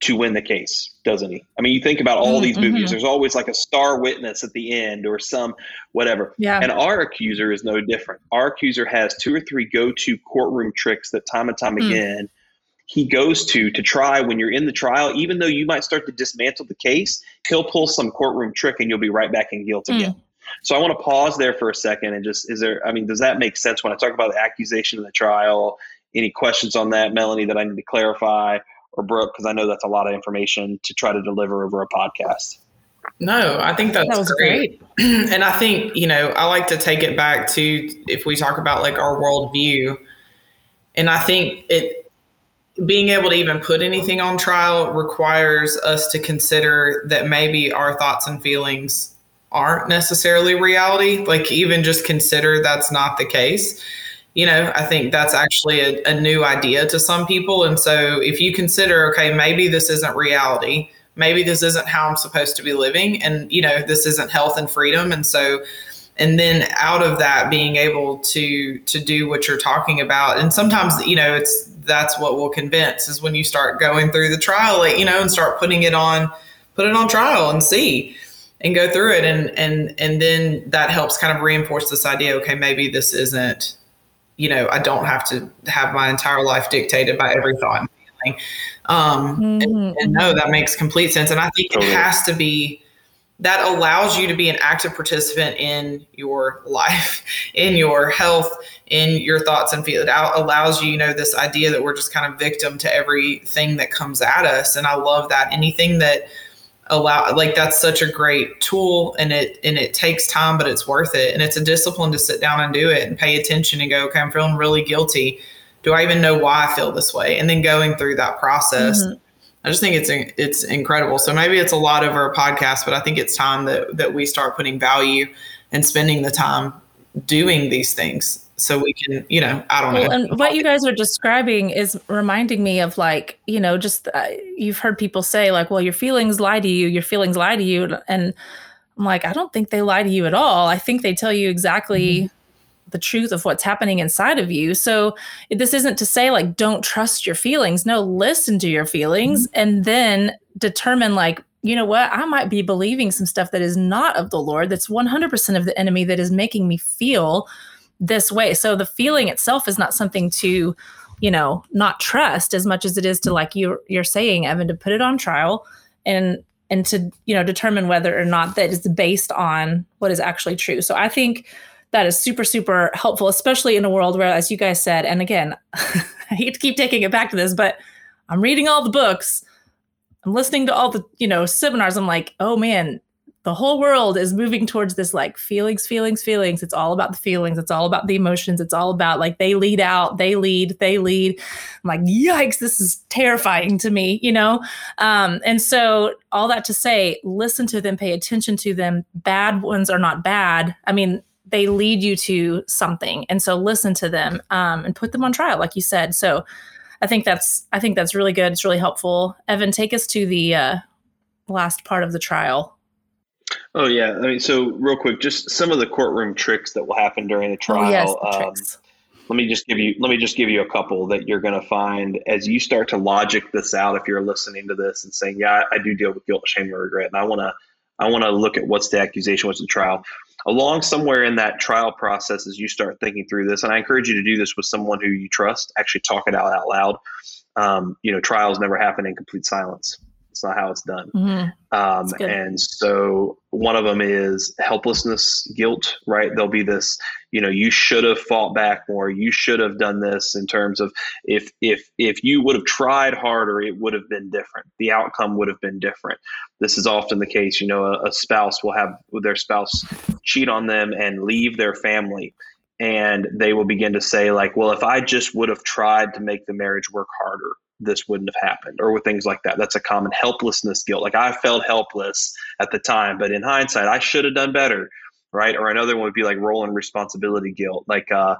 [SPEAKER 2] to win the case, doesn't he? I mean, you think about all mm-hmm. these movies, mm-hmm. there's always like a star witness at the end or some whatever.
[SPEAKER 1] Yeah.
[SPEAKER 2] And our accuser is no different. Our accuser has two or three go to courtroom tricks that time and time mm. again he goes to to try when you're in the trial, even though you might start to dismantle the case, he'll pull some courtroom trick and you'll be right back in guilt mm. again. So I want to pause there for a second and just is there I mean, does that make sense when I talk about the accusation in the trial? Any questions on that, Melanie, that I need to clarify? Or Brooke, because I know that's a lot of information to try to deliver over a podcast.
[SPEAKER 3] No, I think that's
[SPEAKER 1] that was great.
[SPEAKER 3] great. and I think, you know, I like to take it back to if we talk about like our worldview. And I think it being able to even put anything on trial requires us to consider that maybe our thoughts and feelings aren't necessarily reality. Like even just consider that's not the case you know, I think that's actually a, a new idea to some people. And so if you consider, okay, maybe this isn't reality, maybe this isn't how I'm supposed to be living, and, you know, this isn't health and freedom. And so, and then out of that being able to to do what you're talking about and sometimes you know it's that's what will convince is when you start going through the trial you know and start putting it on put it on trial and see and go through it and and and then that helps kind of reinforce this idea okay maybe this isn't you know, I don't have to have my entire life dictated by every thought and feeling. Um, mm-hmm. and, and, no, that makes complete sense. And I think totally. it has to be that allows you to be an active participant in your life, in your health, in your thoughts and feelings. It allows you, you know, this idea that we're just kind of victim to everything that comes at us. And I love that. Anything that allow like that's such a great tool and it and it takes time but it's worth it. And it's a discipline to sit down and do it and pay attention and go okay i'm feeling really guilty. Do i even know why i feel this way? And then going through that process. Mm-hmm. i just think it's it's incredible. So maybe it's a lot over a podcast but i think it's time that that we start putting value and spending the time doing these things so we can you know i don't well,
[SPEAKER 1] know. and what you guys are describing is reminding me of like you know just uh, you've heard people say like well your feelings lie to you your feelings lie to you and i'm like i don't think they lie to you at all. I think they tell you exactly mm-hmm. the truth of what's happening inside of you. So this isn't to say like don't trust your feelings. No listen to your feelings mm-hmm. and then determine like you know what? I might be believing some stuff that is not of the lord that's 100% of the enemy that is making me feel this way. So the feeling itself is not something to, you know, not trust as much as it is to like you you're saying, Evan, to put it on trial and and to, you know, determine whether or not that is based on what is actually true. So I think that is super, super helpful, especially in a world where, as you guys said, and again, I hate to keep taking it back to this, but I'm reading all the books. I'm listening to all the, you know, seminars. I'm like, oh man, the whole world is moving towards this like feelings, feelings, feelings. It's all about the feelings. It's all about the emotions. It's all about like they lead out, they lead, they lead. I'm like, yikes, this is terrifying to me, you know? Um, and so, all that to say, listen to them, pay attention to them. Bad ones are not bad. I mean, they lead you to something. And so, listen to them um, and put them on trial, like you said. So, I think that's I think that's really good. It's really helpful. Evan, take us to the uh, last part of the trial.
[SPEAKER 2] Oh yeah, I mean, so real quick, just some of the courtroom tricks that will happen during the trial. Oh, yes, the um, let me just give you let me just give you a couple that you're going to find as you start to logic this out. If you're listening to this and saying, "Yeah, I, I do deal with guilt, shame, and regret," and I want to I want to look at what's the accusation, what's the trial. Along somewhere in that trial process, as you start thinking through this, and I encourage you to do this with someone who you trust. Actually, talk it out out loud. Um, you know, trials never happen in complete silence. It's not how it's done. Mm-hmm. Um, and so one of them is helplessness, guilt, right? There'll be this, you know, you should have fought back more. You should have done this in terms of if if if you would have tried harder, it would have been different. The outcome would have been different. This is often the case. You know, a, a spouse will have their spouse cheat on them and leave their family and they will begin to say like well if i just would have tried to make the marriage work harder this wouldn't have happened or with things like that. That's a common helplessness guilt. Like i felt helpless at the time but in hindsight i should have done better right? Or another one would be like role and responsibility guilt. Like uh,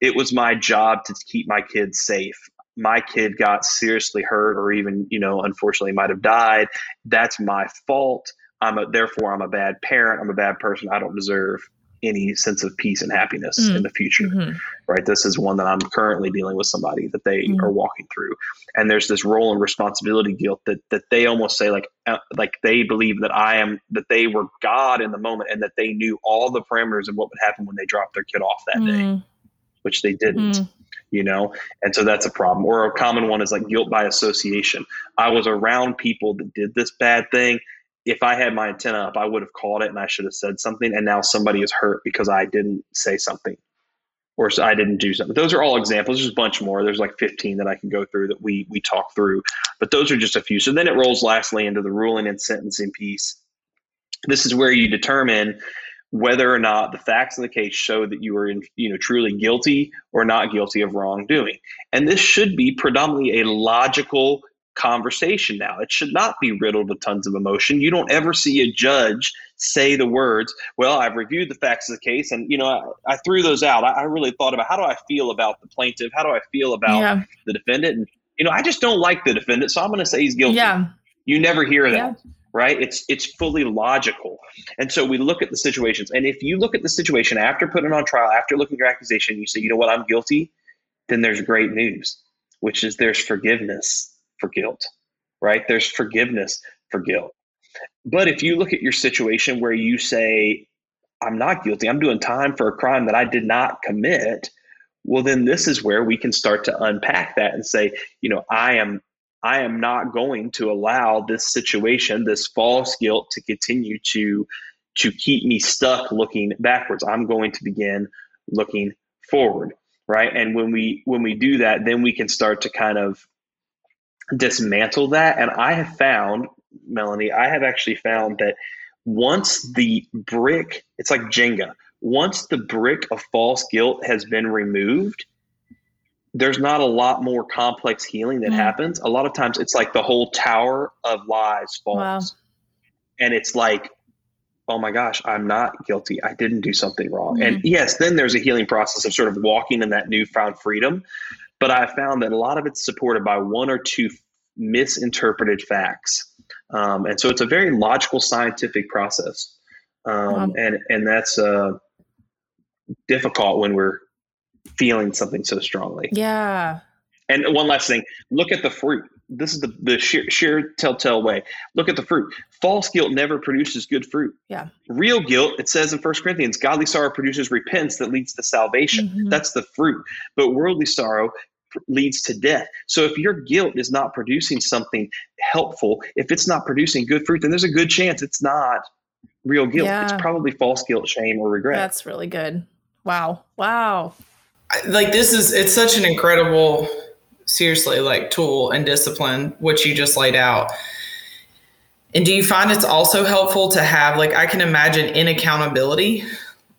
[SPEAKER 2] it was my job to keep my kids safe. My kid got seriously hurt or even you know unfortunately might have died. That's my fault. I'm a therefore i'm a bad parent. I'm a bad person. I don't deserve any sense of peace and happiness mm. in the future mm-hmm. right this is one that i'm currently dealing with somebody that they mm. are walking through and there's this role and responsibility guilt that that they almost say like uh, like they believe that i am that they were god in the moment and that they knew all the parameters of what would happen when they dropped their kid off that mm. day which they didn't mm. you know and so that's a problem or a common one is like guilt by association i was around people that did this bad thing if I had my antenna up, I would have called it and I should have said something. And now somebody is hurt because I didn't say something or I didn't do something. Those are all examples. There's a bunch more. There's like 15 that I can go through that we we talk through, but those are just a few. So then it rolls lastly into the ruling and sentencing piece. This is where you determine whether or not the facts in the case show that you were in, you know truly guilty or not guilty of wrongdoing. And this should be predominantly a logical conversation now. It should not be riddled with tons of emotion. You don't ever see a judge say the words, Well, I've reviewed the facts of the case, and you know, I, I threw those out. I, I, really thought about how do I feel about the plaintiff? How do I feel about yeah. the defendant? And you know, I just don't like the defendant, so I'm gonna say he's guilty. Yeah. You never hear that. Yeah. Right? It's it's fully logical. And so we look at the situations. And if you look at the situation after putting on trial, after looking at your accusation, you say, you know what, I'm guilty, then there's great news, which is there's forgiveness for guilt, right? There's forgiveness for guilt. But if you look at your situation where you say, I'm not guilty, I'm doing time for a crime that I did not commit, well, then this is where we can start to unpack that and say, you know, I am. I am not going to allow this situation, this false guilt, to continue to to keep me stuck looking backwards. I'm going to begin looking forward, right? And when we when we do that, then we can start to kind of dismantle that. And I have found, Melanie, I have actually found that once the brick, it's like Jenga, once the brick of false guilt has been removed, there's not a lot more complex healing that mm. happens. A lot of times it's like the whole tower of lies falls. Wow. And it's like, oh my gosh, I'm not guilty. I didn't do something wrong. Mm. And yes, then there's a healing process of sort of walking in that newfound freedom. But I found that a lot of it's supported by one or two misinterpreted facts. Um, and so it's a very logical scientific process. Um, and, and that's uh, difficult when we're feeling something so strongly.
[SPEAKER 1] Yeah.
[SPEAKER 2] And one last thing look at the fruit. This is the, the sheer, sheer telltale way. Look at the fruit. False guilt never produces good fruit.
[SPEAKER 1] Yeah.
[SPEAKER 2] Real guilt, it says in First Corinthians, godly sorrow produces repentance that leads to salvation. Mm-hmm. That's the fruit. But worldly sorrow leads to death. So if your guilt is not producing something helpful, if it's not producing good fruit, then there's a good chance it's not real guilt. Yeah. It's probably false guilt, shame, or regret.
[SPEAKER 1] That's really good. Wow. Wow.
[SPEAKER 3] Like this is it's such an incredible seriously like tool and discipline, which you just laid out. And do you find it's also helpful to have like I can imagine in accountability?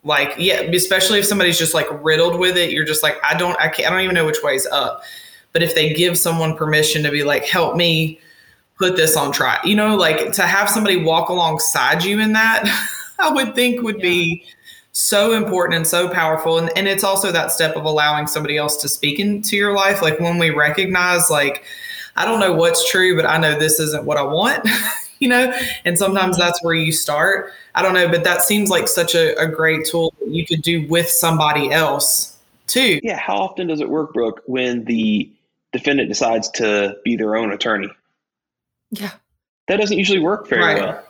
[SPEAKER 3] Like, yeah, especially if somebody's just like riddled with it, you're just like, I don't, I can't, I don't even know which way's up. But if they give someone permission to be like, help me put this on trial, you know, like to have somebody walk alongside you in that, I would think would yeah. be so important and so powerful. And, and it's also that step of allowing somebody else to speak into your life. Like when we recognize, like, I don't know what's true, but I know this isn't what I want, you know? And sometimes mm-hmm. that's where you start. I don't know, but that seems like such a, a great tool that you could do with somebody else too.
[SPEAKER 2] Yeah. How often does it work, Brooke, when the defendant decides to be their own attorney?
[SPEAKER 1] Yeah.
[SPEAKER 2] That doesn't usually work very right. well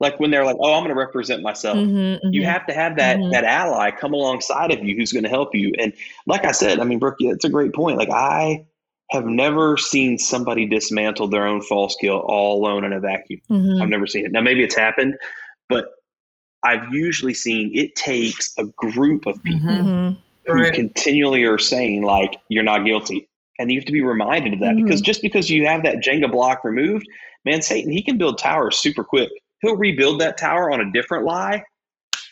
[SPEAKER 2] like when they're like, "Oh, I'm going to represent myself." Mm-hmm, mm-hmm. You have to have that mm-hmm. that ally come alongside of you who's going to help you. And like I said, I mean, Brooke, it's a great point. Like I have never seen somebody dismantle their own false guilt all alone in a vacuum. Mm-hmm. I've never seen it. Now maybe it's happened, but I've usually seen it takes a group of people mm-hmm. who right. continually are saying like, "You're not guilty." And you have to be reminded of that because mm-hmm. just because you have that Jenga block removed, man, Satan, he can build towers super quick he'll rebuild that tower on a different lie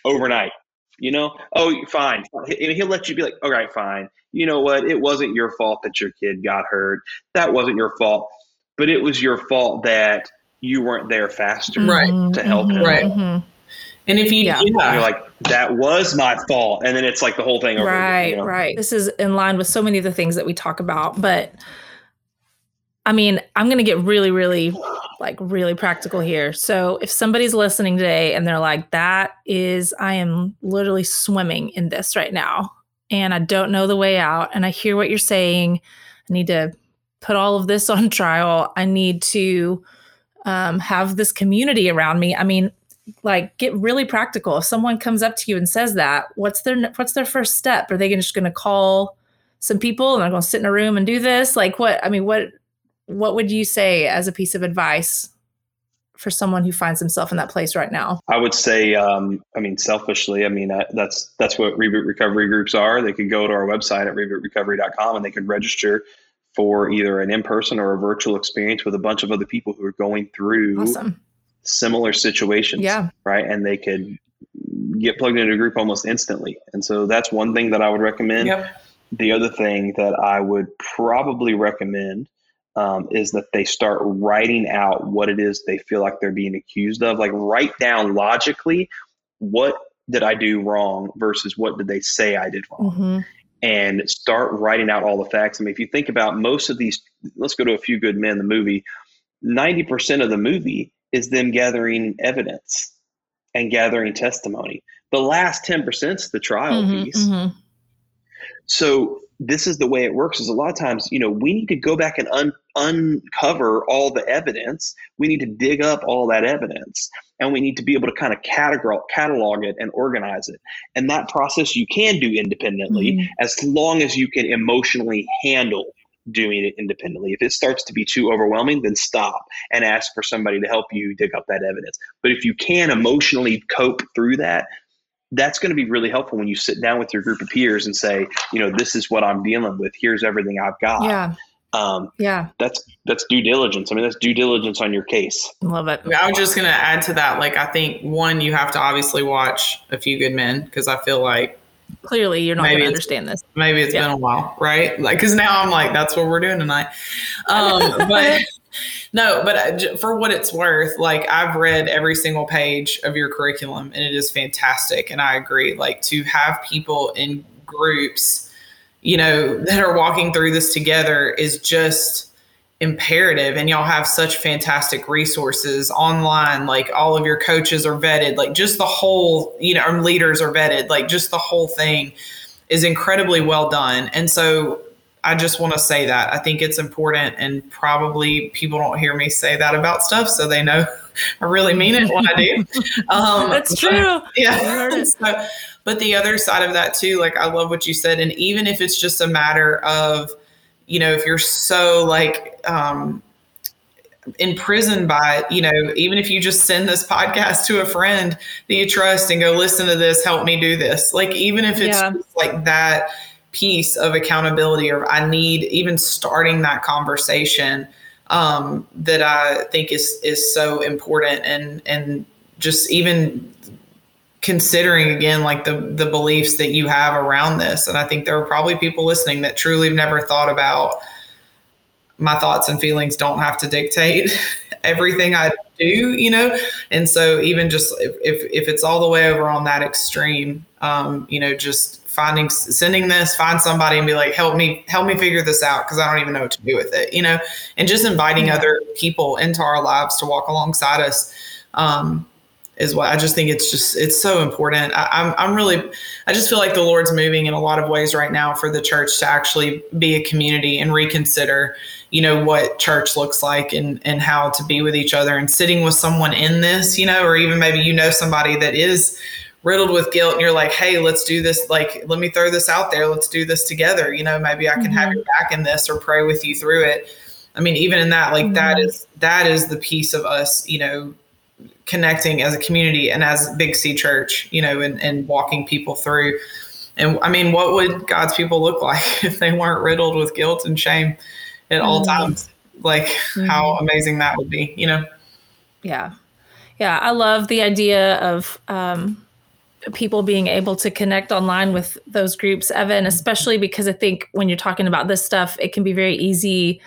[SPEAKER 2] overnight. You know, oh, fine. He'll let you be like, all right, fine. You know what? It wasn't your fault that your kid got hurt. That wasn't your fault, but it was your fault that you weren't there faster
[SPEAKER 3] right.
[SPEAKER 2] to help
[SPEAKER 3] mm-hmm.
[SPEAKER 2] him.
[SPEAKER 3] Right. Mm-hmm. And if you,
[SPEAKER 2] yeah. yeah. you're like, that was my fault. And then it's like the whole thing over.
[SPEAKER 1] Right,
[SPEAKER 2] again, you know?
[SPEAKER 1] right. This is in line with so many of the things that we talk about. But I mean, I'm going to get really, really like really practical here. So if somebody's listening today and they're like, that is, I am literally swimming in this right now and I don't know the way out. And I hear what you're saying. I need to put all of this on trial. I need to um, have this community around me. I mean, like get really practical. If someone comes up to you and says that, what's their what's their first step? Are they just going to call some people and they're going to sit in a room and do this? Like what? I mean, what what would you say as a piece of advice for someone who finds himself in that place right now?
[SPEAKER 2] I would say, um, I mean, selfishly, I mean, uh, that's that's what reboot recovery groups are. They could go to our website at rebootrecovery.com and they could register for either an in-person or a virtual experience with a bunch of other people who are going through
[SPEAKER 1] awesome.
[SPEAKER 2] similar situations.
[SPEAKER 1] Yeah.
[SPEAKER 2] Right. And they could get plugged into a group almost instantly. And so that's one thing that I would recommend.
[SPEAKER 3] Yep.
[SPEAKER 2] The other thing that I would probably recommend um, is that they start writing out what it is they feel like they're being accused of. Like write down logically what did I do wrong versus what did they say I did wrong. Mm-hmm. And start writing out all the facts. I mean, if you think about most of these, let's go to a few good men, the movie, 90% of the movie is them gathering evidence and gathering testimony. The last 10% is the trial mm-hmm, piece. Mm-hmm. So this is the way it works is a lot of times you know we need to go back and un- uncover all the evidence we need to dig up all that evidence and we need to be able to kind of catalog, catalog it and organize it and that process you can do independently mm-hmm. as long as you can emotionally handle doing it independently if it starts to be too overwhelming then stop and ask for somebody to help you dig up that evidence but if you can emotionally cope through that that's going to be really helpful when you sit down with your group of peers and say, you know, this is what I'm dealing with. Here's everything I've got.
[SPEAKER 1] Yeah.
[SPEAKER 2] Um,
[SPEAKER 1] yeah.
[SPEAKER 2] That's that's due diligence. I mean, that's due diligence on your case.
[SPEAKER 1] Love it.
[SPEAKER 3] I was just going to add to that. Like, I think one, you have to obviously watch A Few Good Men because I feel like
[SPEAKER 1] clearly you're not going to understand this.
[SPEAKER 3] Maybe it's yeah. been a while, right? Like, because now I'm like, that's what we're doing tonight. Um, but no, but uh, for what it's worth, like I've read every single page of your curriculum and it is fantastic. And I agree, like to have people in groups, you know, that are walking through this together is just imperative. And y'all have such fantastic resources online. Like all of your coaches are vetted, like just the whole, you know, leaders are vetted, like just the whole thing is incredibly well done. And so I just want to say that. I think it's important, and probably people don't hear me say that about stuff, so they know I really mean it when I do.
[SPEAKER 1] Um, That's true.
[SPEAKER 3] Yeah. so, but the other side of that, too, like I love what you said. And even if it's just a matter of, you know, if you're so like, um, imprisoned by you know even if you just send this podcast to a friend that you trust and go listen to this help me do this like even if it's yeah. like that piece of accountability or I need even starting that conversation um, that I think is is so important and and just even considering again like the the beliefs that you have around this and I think there are probably people listening that truly have never thought about my thoughts and feelings don't have to dictate everything I do, you know? And so even just if, if, if it's all the way over on that extreme, um, you know, just finding, sending this, find somebody and be like, help me, help me figure this out. Cause I don't even know what to do with it, you know, and just inviting yeah. other people into our lives to walk alongside us. Um, is what I just think it's just it's so important. I, I'm I'm really I just feel like the Lord's moving in a lot of ways right now for the church to actually be a community and reconsider, you know, what church looks like and and how to be with each other and sitting with someone in this, you know, or even maybe you know somebody that is riddled with guilt and you're like, hey, let's do this. Like, let me throw this out there. Let's do this together. You know, maybe I can mm-hmm. have your back in this or pray with you through it. I mean, even in that, like mm-hmm. that is that is the piece of us, you know, connecting as a community and as Big C Church, you know, and, and walking people through. And I mean, what would God's people look like if they weren't riddled with guilt and shame at mm-hmm. all times? Like, mm-hmm. how amazing that would be, you know?
[SPEAKER 1] Yeah. Yeah. I love the idea of, um, people being able to connect online with those groups, Evan, especially because I think when you're talking about this stuff, it can be very easy.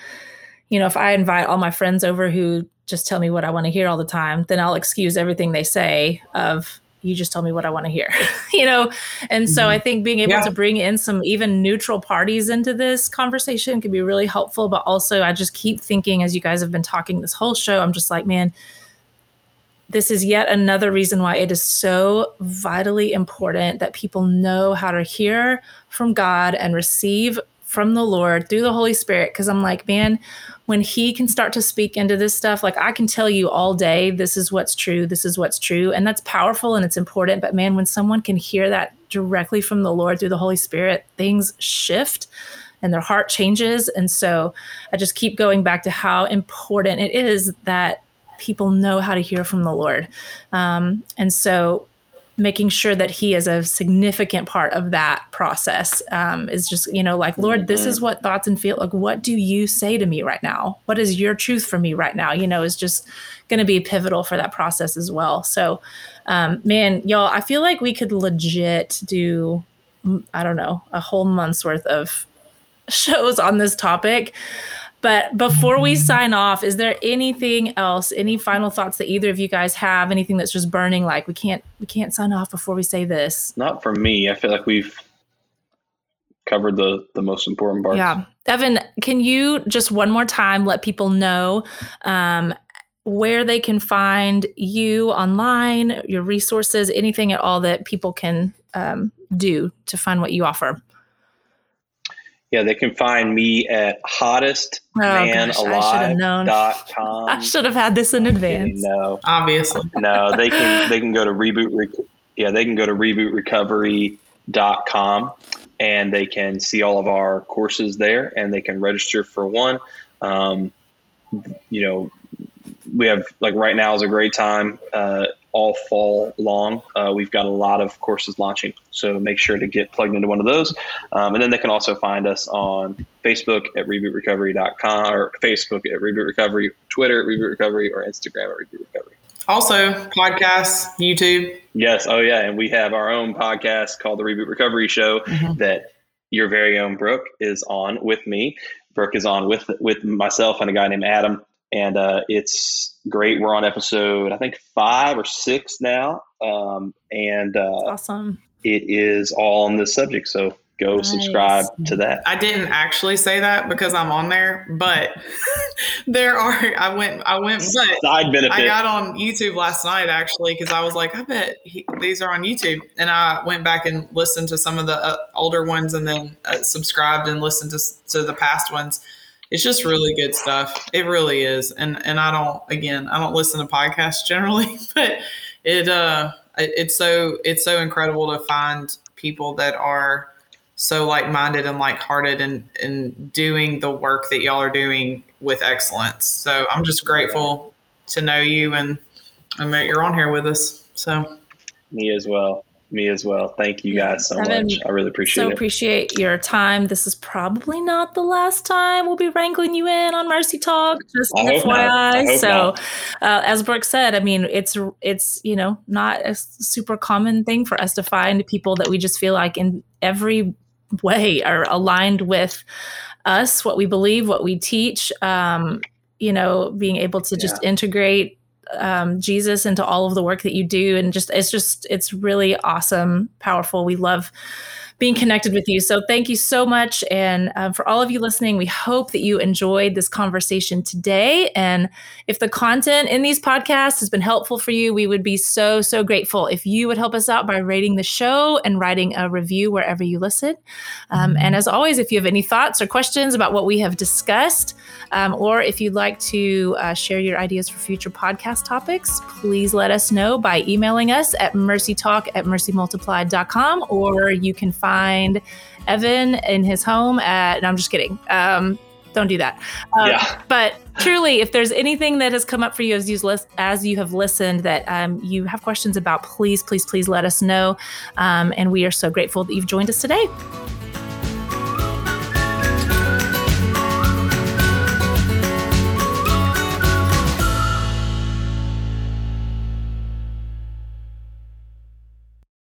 [SPEAKER 1] You know, if I invite all my friends over who just tell me what I want to hear all the time, then I'll excuse everything they say of you just tell me what I want to hear, you know? And so mm-hmm. I think being able yeah. to bring in some even neutral parties into this conversation can be really helpful. But also, I just keep thinking as you guys have been talking this whole show, I'm just like, man, this is yet another reason why it is so vitally important that people know how to hear from God and receive from the Lord through the Holy Spirit. Cause I'm like, man, when He can start to speak into this stuff, like I can tell you all day, this is what's true, this is what's true. And that's powerful and it's important. But man, when someone can hear that directly from the Lord through the Holy Spirit, things shift and their heart changes. And so I just keep going back to how important it is that people know how to hear from the Lord. Um, and so making sure that he is a significant part of that process um, is just you know like lord this is mm-hmm. what thoughts and feel like what do you say to me right now? What is your truth for me right now? You know is just going to be pivotal for that process as well. So um, man y'all i feel like we could legit do i don't know a whole month's worth of shows on this topic but before we sign off, is there anything else? Any final thoughts that either of you guys have? Anything that's just burning? Like we can't we can't sign off before we say this.
[SPEAKER 2] Not for me. I feel like we've covered the the most important parts.
[SPEAKER 1] Yeah, Evan, can you just one more time let people know um, where they can find you online, your resources, anything at all that people can um, do to find what you offer?
[SPEAKER 2] Yeah, they can find me at hottestmanalive.com.
[SPEAKER 1] I should have had this in advance.
[SPEAKER 2] No,
[SPEAKER 3] obviously.
[SPEAKER 2] No, they can they can go to reboot. Rec- yeah, they can go to rebootrecovery.com and they can see all of our courses there and they can register for one. Um, you know, we have like right now is a great time. Uh, all fall long. Uh, we've got a lot of courses launching, so make sure to get plugged into one of those. Um, and then they can also find us on Facebook at rebootrecovery.com or Facebook at Reboot Recovery, Twitter at Reboot Recovery, or Instagram at Reboot Recovery.
[SPEAKER 3] Also, podcasts, YouTube.
[SPEAKER 2] Yes. Oh, yeah. And we have our own podcast called The Reboot Recovery Show mm-hmm. that your very own Brooke is on with me. Brooke is on with with myself and a guy named Adam and uh, it's great. We're on episode I think five or six now, um, and uh,
[SPEAKER 1] awesome.
[SPEAKER 2] It is all on this subject, so go nice. subscribe to that.
[SPEAKER 3] I didn't actually say that because I'm on there, but there are. I went. I went. But
[SPEAKER 2] Side benefit.
[SPEAKER 3] I got on YouTube last night actually because I was like, I bet he, these are on YouTube, and I went back and listened to some of the uh, older ones, and then uh, subscribed and listened to to the past ones it's just really good stuff. It really is. And and I don't again, I don't listen to podcasts generally, but it uh it's so it's so incredible to find people that are so like-minded and like-hearted and and doing the work that y'all are doing with excellence. So I'm just grateful to know you and and that you're on here with us. So
[SPEAKER 2] me as well. Me as well. Thank you guys so Evan, much. I really appreciate
[SPEAKER 1] so
[SPEAKER 2] it.
[SPEAKER 1] So appreciate your time. This is probably not the last time we'll be wrangling you in on Mercy Talk. Just I FYI. so, uh, as Brooke said, I mean, it's it's you know not a super common thing for us to find people that we just feel like in every way are aligned with us, what we believe, what we teach. Um, you know, being able to just yeah. integrate um, Jesus into all of the work that you do. And just, it's just, it's really awesome, powerful. We love being connected with you. So thank you so much. And um, for all of you listening, we hope that you enjoyed this conversation today. And if the content in these podcasts has been helpful for you, we would be so, so grateful if you would help us out by rating the show and writing a review wherever you listen. Um, and as always, if you have any thoughts or questions about what we have discussed, um, or if you'd like to uh, share your ideas for future podcast topics, please let us know by emailing us at mercytalk at mercymultiplied.com, or you can find Evan in his home at, no, I'm just kidding. Um, don't do that. Um, yeah. But truly, if there's anything that has come up for you as you list, as you have listened that um, you have questions about, please, please, please let us know. Um, and we are so grateful that you've joined us today.